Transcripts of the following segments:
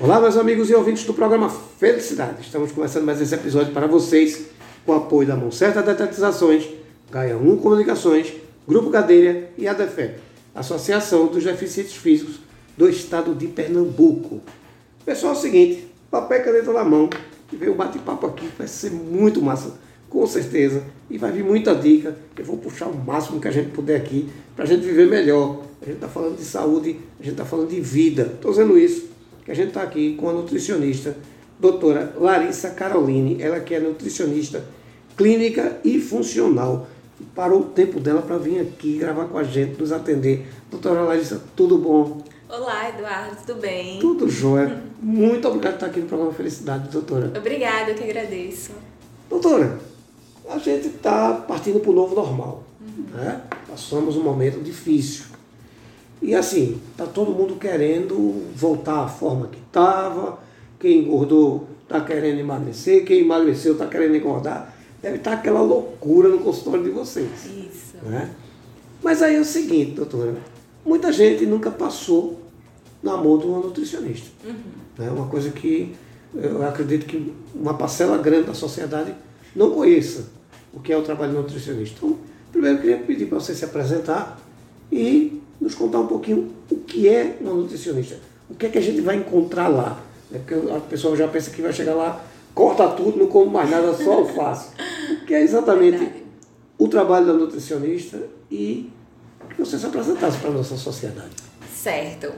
Olá, meus amigos e ouvintes do programa Felicidade. Estamos começando mais esse episódio para vocês com o apoio da Mão Certa Detetizações, Gaia 1 Comunicações, Grupo Cadeira e a DEFEP, Associação dos Deficientes Físicos do Estado de Pernambuco. Pessoal, é o seguinte, papel e caneta na mão, e veio um bate-papo aqui, vai ser muito massa, com certeza, e vai vir muita dica. Eu vou puxar o máximo que a gente puder aqui para a gente viver melhor. A gente está falando de saúde, a gente está falando de vida. Estou dizendo isso que a gente está aqui com a nutricionista, doutora Larissa Caroline, ela que é nutricionista clínica e funcional. Parou o tempo dela para vir aqui gravar com a gente, nos atender. Doutora Larissa, tudo bom? Olá, Eduardo, tudo bem? Tudo jóia. Muito obrigado por estar aqui no programa Felicidade, doutora. Obrigada, eu que agradeço. Doutora, a gente está partindo para o novo normal. Uhum. Né? Passamos um momento difícil. E assim, tá todo mundo querendo voltar à forma que estava. Quem engordou está querendo emagrecer, quem emagreceu está querendo engordar. Deve estar tá aquela loucura no consultório de vocês. Isso. Né? Mas aí é o seguinte, doutora, muita gente nunca passou na mão de uma nutricionista. Uhum. É uma coisa que eu acredito que uma parcela grande da sociedade não conheça o que é o trabalho de nutricionista. Então, primeiro eu queria pedir para você se apresentar e nos contar um pouquinho o que é uma nutricionista. O que é que a gente vai encontrar lá? É porque a pessoa já pensa que vai chegar lá, corta tudo, não come mais nada, só alface. O que é exatamente Verdade. o trabalho da nutricionista e que você se apresentasse para a nossa sociedade. Certo.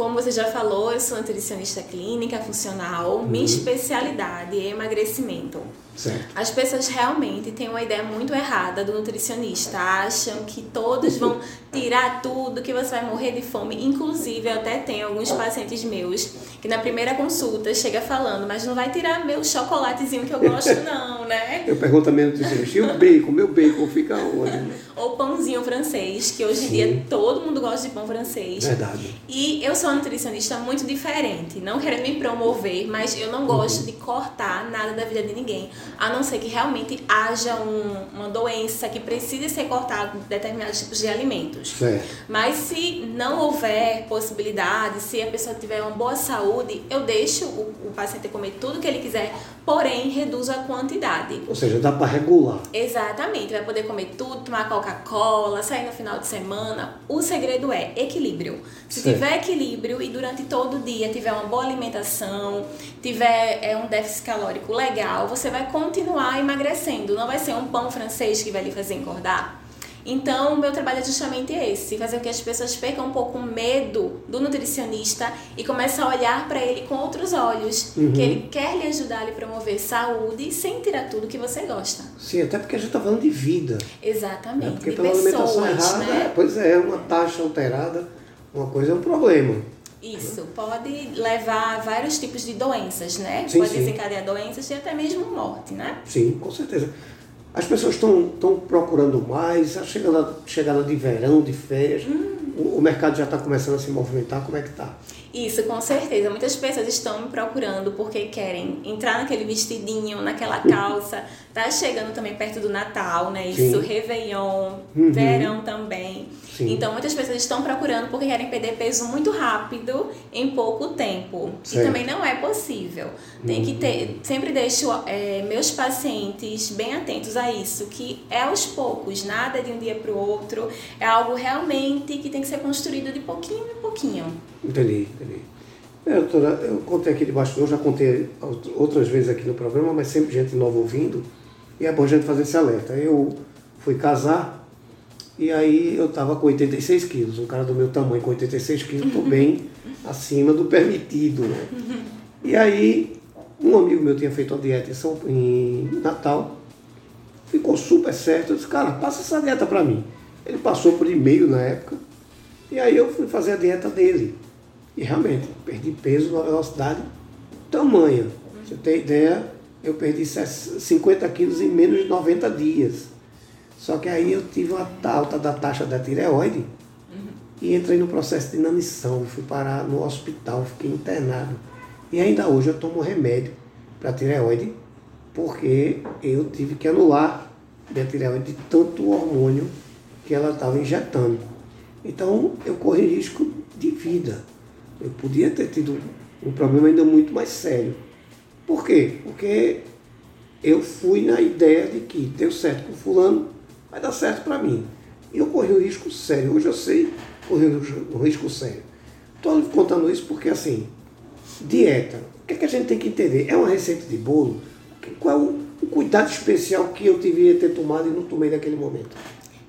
Como você já falou, eu sou nutricionista clínica funcional, uhum. minha especialidade é emagrecimento. Certo. As pessoas realmente têm uma ideia muito errada do nutricionista, acham que todos vão tirar tudo, que você vai morrer de fome. Inclusive, eu até tenho alguns pacientes meus que na primeira consulta chega falando, mas não vai tirar meu chocolatezinho que eu gosto não, né? Eu pergunto a minha nutricionista, e o bacon? Meu bacon fica onde? Ou pãozinho francês, que hoje em dia todo mundo gosta de pão francês. Verdade. E eu sou uma nutricionista muito diferente, não querendo me promover, mas eu não gosto uhum. de cortar nada da vida de ninguém, a não ser que realmente haja um, uma doença que precise ser cortada determinados tipos de alimentos. Certo. Mas se não houver possibilidade, se a pessoa tiver uma boa saúde, eu deixo o, o paciente comer tudo que ele quiser, porém reduzo a quantidade. Ou seja, dá para regular. Exatamente, vai poder comer tudo, tomar Coca-Cola, sair no final de semana. O segredo é equilíbrio. Se certo. tiver equilíbrio e durante todo o dia tiver uma boa alimentação, tiver é, um déficit calórico legal, você vai continuar emagrecendo. Não vai ser um pão francês que vai lhe fazer engordar. Então, o meu trabalho é justamente esse, fazer com que as pessoas percam um pouco o medo do nutricionista e comecem a olhar para ele com outros olhos, uhum. que ele quer lhe ajudar a lhe promover saúde sem tirar tudo que você gosta. Sim, até porque a gente está falando de vida. Exatamente. É porque pela pessoas, alimentação errada, né? pois é, uma taxa alterada, uma coisa é um problema. Isso, pode levar a vários tipos de doenças, né? Sim, pode sim. desencadear doenças e até mesmo morte, né? Sim, com certeza. As pessoas estão procurando mais, a chegada, chegada de verão, de férias, hum. o, o, mercado já está começando a se movimentar, como é que está? Isso, com certeza. Muitas pessoas estão me procurando porque querem entrar naquele vestidinho, naquela calça. Tá chegando também perto do Natal, né? Isso, Sim. Réveillon, uhum. verão também. Sim. Então, muitas pessoas estão procurando porque querem perder peso muito rápido em pouco tempo. Certo. E também não é possível. Tem uhum. que ter. Sempre deixo é, meus pacientes bem atentos a isso, que é aos poucos, nada de um dia para o outro. É algo realmente que tem que ser construído de pouquinho em pouquinho. Entendi, entendi. É, doutora, eu contei aqui de bastidor, já contei outras vezes aqui no programa, mas sempre gente nova ouvindo. E é bom a gente fazer esse alerta. Eu fui casar e aí eu estava com 86 quilos, um cara do meu tamanho com 86 quilos, estou bem acima do permitido. Né? E aí um amigo meu tinha feito uma dieta em, São, em Natal, ficou super certo. Eu disse, cara, passa essa dieta para mim. Ele passou por e-mail na época, e aí eu fui fazer a dieta dele. E realmente, perdi peso numa velocidade tamanha. Você ter ideia, eu perdi 50 quilos em menos de 90 dias. Só que aí eu tive uma alta da taxa da tireoide uhum. e entrei no processo de inanição. Fui parar no hospital, fiquei internado. E ainda hoje eu tomo remédio para tireoide, porque eu tive que anular minha tireoide de tanto hormônio que ela estava injetando. Então eu corri risco de vida. Eu podia ter tido um problema ainda muito mais sério. Por quê? Porque eu fui na ideia de que deu certo com fulano, vai dar certo para mim. E eu corri um risco sério. Hoje eu sei correr um risco sério. Estou contando isso porque, assim, dieta, o que, é que a gente tem que entender? É uma receita de bolo? Qual é o, cuidado especial que eu devia ter tomado e não tomei naquele momento?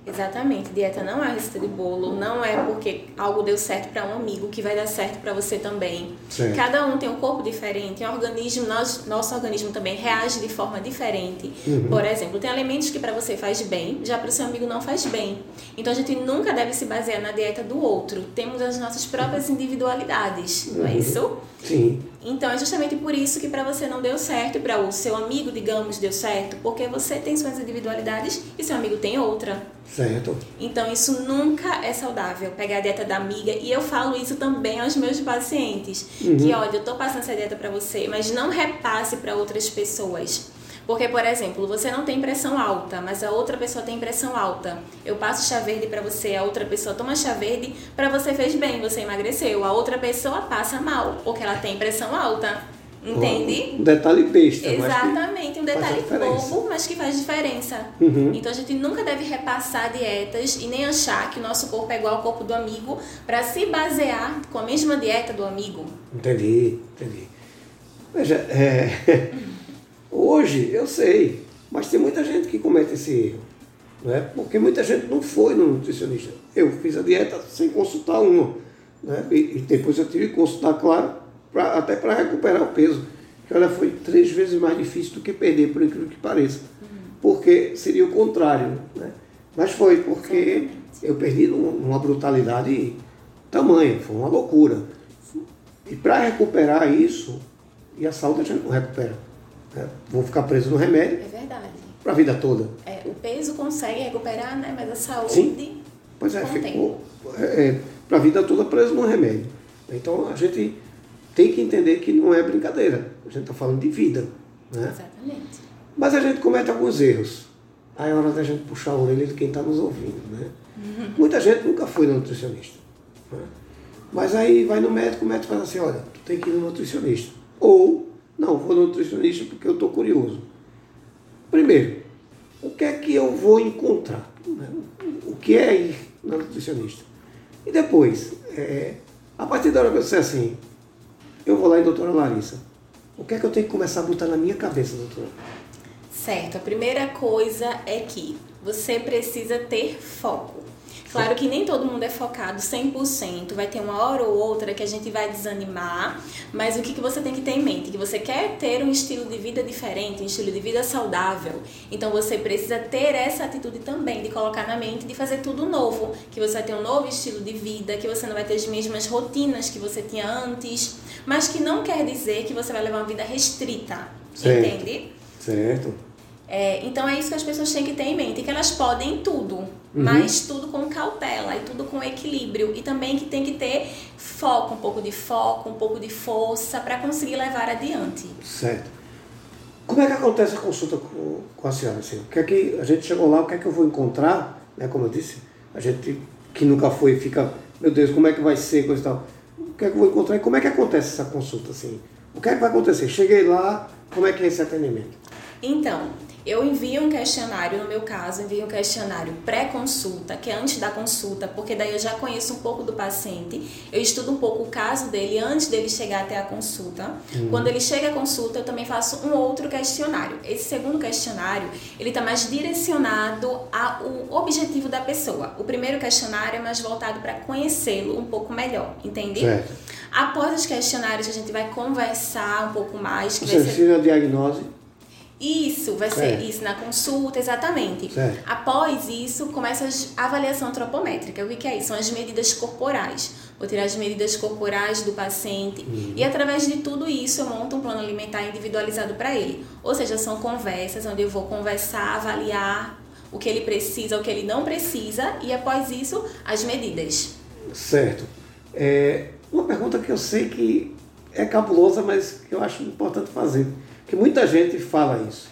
Exatamente, dieta não é receita de bolo, não é porque algo deu certo para um amigo que vai dar certo para você também. Certo. Cada um tem um corpo diferente, um organismo, nós, nosso organismo também reage de forma diferente. Uhum. Por exemplo, tem alimentos que para você faz bem, já para o seu amigo não faz bem. Então a gente nunca deve se basear na dieta do outro. Temos as nossas próprias individualidades, uhum. não é uhum. isso? Sim. Então é justamente por isso que para você não deu certo e para o seu amigo, digamos, deu certo, porque você tem suas individualidades e seu amigo tem outra. Certo. Então isso nunca é saudável, pegar a dieta da amiga. E eu falo isso também aos meus pacientes, uhum. que olha, eu tô passando essa dieta para você, mas não repasse para outras pessoas. Porque, por exemplo, você não tem pressão alta, mas a outra pessoa tem pressão alta. Eu passo chá verde para você, a outra pessoa toma chá verde, para você fez bem, você emagreceu. A outra pessoa passa mal, porque ela tem pressão alta. Entende? Um detalhe besta. Exatamente, um detalhe bobo, mas que faz diferença. Uhum. Então a gente nunca deve repassar dietas e nem achar que o nosso corpo é igual ao corpo do amigo para se basear com a mesma dieta do amigo. Entendi, entendi. Veja, é, hoje eu sei, mas tem muita gente que comete esse erro. Né? Porque muita gente não foi no nutricionista. Eu fiz a dieta sem consultar uma. Né? E, e depois eu tive que consultar, claro, pra, até para recuperar o peso. Que olha, foi três vezes mais difícil do que perder, por incrível que pareça. Uhum. Porque seria o contrário. Né? Mas foi porque eu perdi numa brutalidade tamanha, foi uma loucura. E para recuperar isso, e a saúde a gente não recupera. Né? Vou ficar preso no remédio. É verdade. Para a vida toda. É, o peso consegue recuperar, né? Mas a saúde. Sim. Pois é, ficou é, é para a vida toda preso no remédio. Então a gente tem que entender que não é brincadeira. A gente está falando de vida. Né? Exatamente. Mas a gente comete alguns erros. Aí é hora da gente puxar a orelha de quem está nos ouvindo. Né? Uhum. Muita gente nunca foi no nutricionista. Né? Mas aí vai no médico, o médico fala assim, olha, tu tem que ir no nutricionista. Ou, não, vou no nutricionista porque eu estou curioso. Primeiro, o que é que eu vou encontrar? Né? O que é ir no nutricionista? E depois, é, a partir da hora que eu disser assim, eu vou lá em doutora Larissa. O que é que eu tenho que começar a botar na minha cabeça, doutora? Certo. A primeira coisa é que você precisa ter foco. Claro que nem todo mundo é focado 100%, vai ter uma hora ou outra que a gente vai desanimar, mas o que, que você tem que ter em mente? Que você quer ter um estilo de vida diferente, um estilo de vida saudável, então você precisa ter essa atitude também de colocar na mente de fazer tudo novo, que você vai ter um novo estilo de vida, que você não vai ter as mesmas rotinas que você tinha antes, mas que não quer dizer que você vai levar uma vida restrita, certo. entende? Certo. É, então é isso que as pessoas têm que ter em mente, que elas podem tudo, uhum. mas tudo com cautela e tudo com equilíbrio. E também que tem que ter foco, um pouco de foco, um pouco de força para conseguir levar adiante. Certo. Como é que acontece a consulta com, com a senhora? Assim? O que é que a gente chegou lá, o que é que eu vou encontrar? Né, como eu disse, a gente que nunca foi fica, meu Deus, como é que vai ser, coisa e tal. O que é que eu vou encontrar e como é que acontece essa consulta? Assim? O que é que vai acontecer? Cheguei lá, como é que é esse atendimento? Então, eu envio um questionário, no meu caso, envio um questionário pré-consulta, que é antes da consulta, porque daí eu já conheço um pouco do paciente, eu estudo um pouco o caso dele antes dele chegar até a consulta. Uhum. Quando ele chega à consulta, eu também faço um outro questionário. Esse segundo questionário, ele está mais direcionado ao objetivo da pessoa. O primeiro questionário é mais voltado para conhecê-lo um pouco melhor, entende? Certo. Após os questionários, a gente vai conversar um pouco mais. Que Você vai ser... a diagnose isso, vai ser isso na consulta, exatamente. Certo. Após isso, começa a avaliação antropométrica. O que é isso? São as medidas corporais. Vou tirar as medidas corporais do paciente uhum. e através de tudo isso eu monto um plano alimentar individualizado para ele. Ou seja, são conversas onde eu vou conversar, avaliar o que ele precisa, o que ele não precisa e após isso as medidas. Certo. É, uma pergunta que eu sei que é cabulosa, mas que eu acho importante fazer que muita gente fala isso.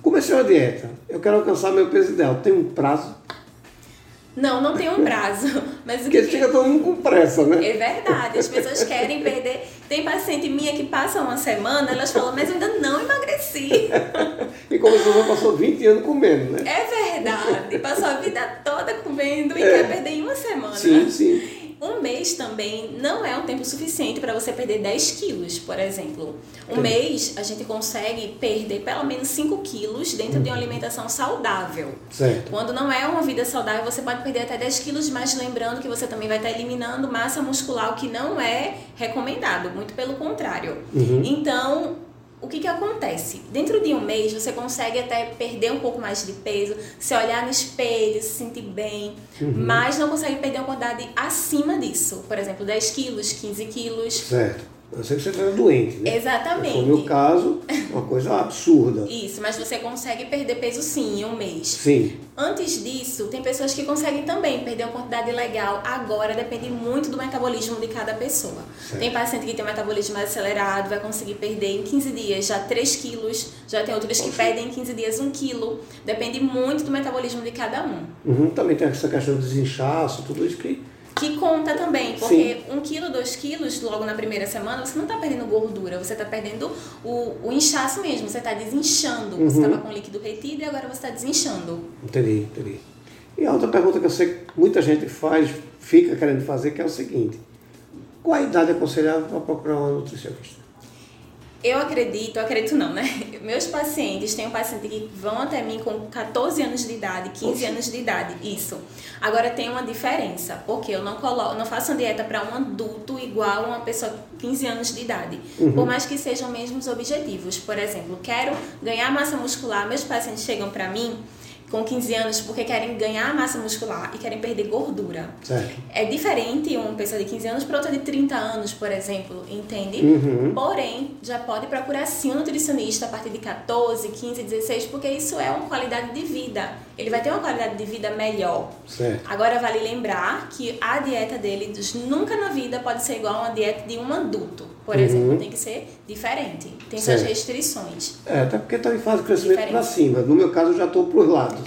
Comecei a dieta, eu quero alcançar meu peso ideal, tem um prazo? Não, não tem um prazo. Mas o Porque que fica todo mundo com pressa, né? É verdade, as pessoas querem perder. Tem paciente minha que passa uma semana, elas falam, mas eu ainda não emagreci. E como você já passou 20 anos comendo, né? É verdade, passou a vida toda comendo e quer perder em uma semana. Sim, sim. Um mês também não é um tempo suficiente para você perder 10 quilos, por exemplo. Um Sim. mês a gente consegue perder pelo menos 5 quilos dentro de uma alimentação saudável. Certo. Quando não é uma vida saudável, você pode perder até 10 quilos, mas lembrando que você também vai estar eliminando massa muscular, o que não é recomendado, muito pelo contrário. Uhum. Então, o que, que acontece? Dentro de um mês, você consegue até perder um pouco mais de peso, se olhar no espelho, se sentir bem, Uhum. mas não consegue perder uma quantidade acima disso. Por exemplo, 10 quilos, 15 quilos. Certo. Eu sei que você está doente, né? Exatamente. No meu caso, uma coisa absurda. Isso, mas você consegue perder peso sim em um mês. Sim. Antes disso, tem pessoas que conseguem também perder uma quantidade legal. Agora depende muito do metabolismo de cada pessoa. Certo. Tem paciente que tem um metabolismo mais acelerado, vai conseguir perder em 15 dias já 3 quilos. Já tem outros que perdem em 15 dias 1 quilo. Depende muito do metabolismo de cada um. Uhum. Também tem essa questão do desinchaço, tudo isso que. Que conta também, porque 1 quilo, 2 quilos, logo na primeira semana, você não está perdendo gordura, você está perdendo o, o inchaço mesmo, você está desinchando. Você Uhum. estava com líquido retido e agora você está desinchando. Entendi, entendi. E a outra pergunta que eu sei que muita gente faz, fica querendo fazer, que é o seguinte: qual a idade aconselhável para procurar uma nutricionista? Eu acredito, eu acredito não, né? Meus pacientes, tem um paciente que vão até mim com 14 anos de idade, 15 Oxe. anos de idade, isso. Agora tem uma diferença, porque eu não coloco, não faço uma dieta para um adulto igual uma pessoa com 15 anos de idade. Por mais que sejam mesmos objetivos. Por exemplo, quero ganhar massa muscular, meus pacientes chegam para mim com 15 anos porque querem ganhar massa muscular e querem perder gordura. Certo. É diferente uma pessoa de 15 anos para outra de 30 anos, por exemplo, entende? Uhum. Porém, já pode procurar sim um nutricionista a partir de 14, 15, 16, porque isso é uma qualidade de vida. Ele vai ter uma qualidade de vida melhor. Certo. Agora, vale lembrar que a dieta dele nunca na vida pode ser igual a uma dieta de um adulto. Por Uhum. exemplo, tem que ser diferente. Tem suas Certo. restrições. É, até porque está em fase de crescimento para cima. No meu caso, eu já estou para os lados.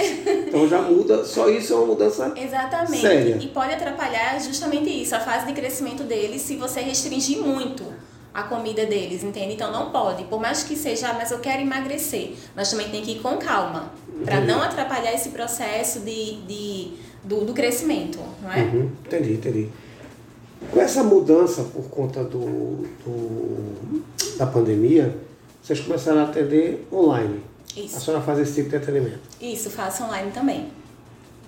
Então já muda, só isso é uma mudança. Exatamente. Séria. E pode atrapalhar justamente isso, a fase de crescimento deles, se você restringir muito a comida deles, entende? Então não pode. Por mais que seja, ah, mas eu quero emagrecer, mas também tem que ir com calma, para Uhum. não atrapalhar esse processo de, de, do, do crescimento, não é? Uhum. Entendi, entendi. Com essa mudança por conta do, do- da pandemia, vocês começaram a atender online. A Isso. senhora faz esse tipo de atendimento. Isso, faço online também.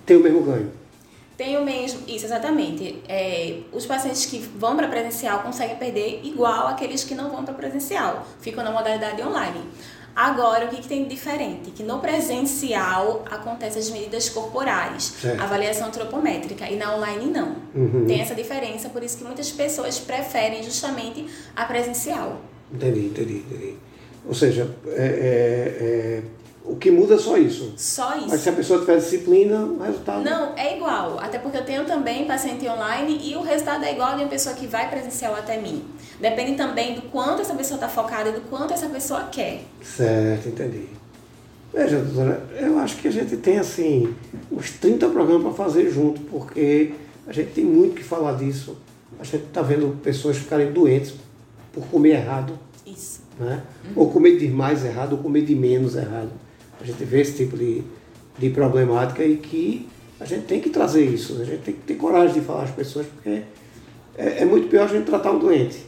Tem o mesmo ganho. Tem o mesmo, isso exatamente. É, os pacientes que vão para presencial conseguem perder igual aqueles que não vão para presencial, ficam na modalidade online. Agora, o que, que tem de diferente? Que no presencial acontecem as medidas corporais, Certo. avaliação antropométrica, e na online não. Uhum. Tem essa diferença, por isso que muitas pessoas preferem justamente a presencial. Entendi, entendi, entendi. Ou seja, é, é- é- o que muda é só isso. Só isso. Mas se a pessoa tiver disciplina, o resultado. Não, é igual. Até porque eu tenho também paciente online e o resultado é igual de uma pessoa que vai presencial até mim. Depende também do quanto essa pessoa está focada e do quanto essa pessoa quer. Certo, entendi. Veja, doutora, eu acho que a gente tem assim uns 30 programas para fazer junto, porque a gente tem muito que falar disso. A gente está vendo pessoas ficarem doentes por comer errado, Isso. né? ou comer demais errado, ou comer de menos errado. A gente vê esse tipo de, de problemática e que a gente tem que trazer isso, a gente tem que ter coragem de falar às pessoas, porque é, é muito pior a gente tratar um doente.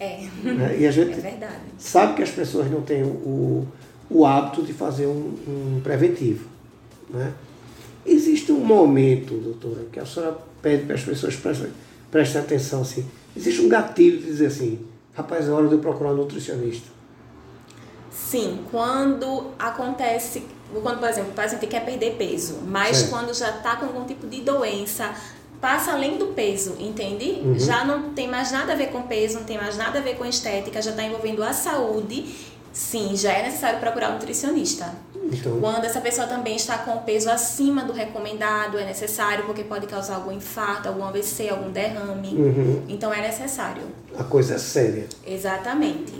É. né? E a É gente verdade. sabe que as pessoas não têm o, o hábito de fazer um, um preventivo. Né? Existe um momento, doutora, que a senhora pede para as pessoas prestem, prestem atenção assim. Existe um gatilho de dizer assim, rapaz, é hora de eu procurar um nutricionista. Sim, quando acontece, quando, por exemplo, o paciente quer perder peso, mas Certo. quando já está com algum tipo de doença, passa além do peso, entende? Uhum. Já não tem mais nada a ver com peso, não tem mais nada a ver com estética, já está envolvendo a saúde. Sim, já é necessário procurar um nutricionista. Então, Quando essa pessoa também está com o peso acima do recomendado, é necessário porque pode causar algum infarto, algum AVC, algum derrame. uhum, Então é necessário. a coisa é séria. Exatamente.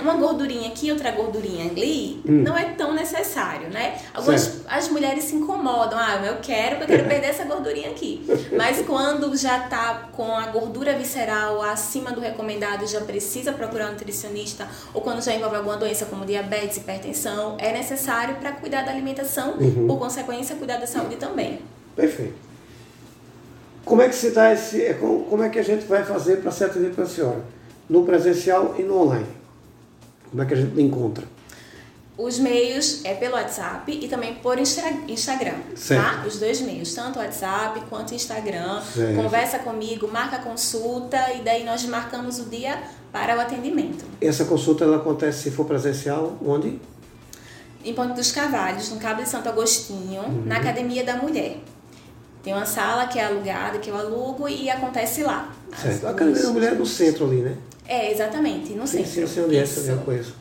Uma gordurinha aqui, outra gordurinha ali, Hum. não é tão necessário, né? Algumas, Certo. As mulheres se incomodam, ah, eu quero, eu quero perder essa gordurinha aqui. Mas quando já tá com a gordura visceral acima do recomendado, já precisa procurar um nutricionista, ou quando já envolve alguma doença como diabetes, hipertensão, é necessário para cuidar da alimentação, uhum. por consequência, cuidar da saúde também. Perfeito. Como é que se dá esse. É, como é que a gente vai fazer para ser atendido pela senhora? No presencial e no online? Como é que a gente encontra? Os meios é pelo WhatsApp e também por Instagram, tá? certo. tá? Os dois meios, tanto WhatsApp quanto Instagram. Certo. Conversa comigo, marca consulta e daí nós marcamos o dia para o atendimento. Essa consulta ela acontece se for presencial, onde? Em Ponte dos Cavalhos, no Cabo de Santo Agostinho, uhum. na Academia da Mulher. Tem uma sala que é alugada, que eu alugo e acontece lá. Certo. A Academia da Mulher é no centro ali, né? É, exatamente, no centro. Sim, sim, onde é essa eu conheço.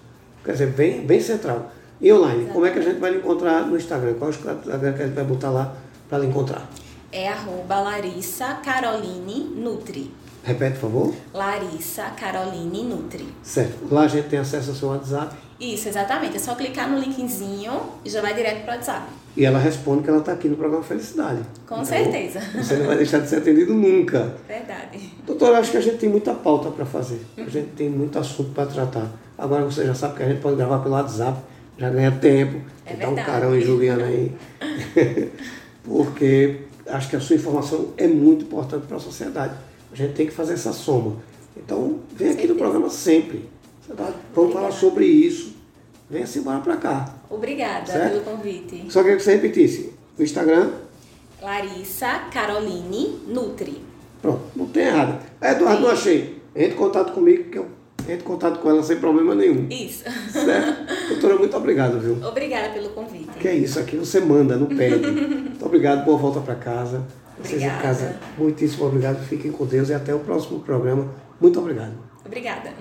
Quer dizer, bem, bem central. E online, como é que a gente vai encontrar no Instagram? Qual é o Instagram que a gente vai botar lá para lhe encontrar? É arroba Larissa Caroline Nutri. Repete, por favor. Larissa Caroline Nutri. Certo. Lá a gente tem acesso ao seu WhatsApp. Isso, exatamente. É só clicar no linkzinho e já vai direto para o WhatsApp. E ela responde que ela está aqui no programa Felicidade. Com então, certeza. Você não vai deixar de ser atendido nunca. Verdade. Doutora, acho que a gente tem muita pauta para fazer. A gente tem muito assunto para tratar. Agora você já sabe que a gente pode gravar pelo WhatsApp, já ganha tempo. É dá um carão em Juliana aí. Porque acho que a sua informação é muito importante para a sociedade. A gente tem que fazer essa soma. Então, vem aqui no programa sempre. Vamos falar sobre isso. Venha-se embora para cá. Obrigada certo? pelo convite. Só queria que você repetisse. O Instagram? Larissa Caroline Nutri. Pronto, não tem errado. Eduardo, não achei. Entre em contato comigo que eu entre em contato com ela sem problema nenhum. Isso. Certo? Doutora, muito obrigado, viu? Obrigada pelo convite. Que é isso, aqui você manda, não pede. muito obrigado, boa volta para casa. Vocês Obrigada. em casa, muitíssimo obrigado. Fiquem com Deus e até o próximo programa. Muito obrigado. Obrigada.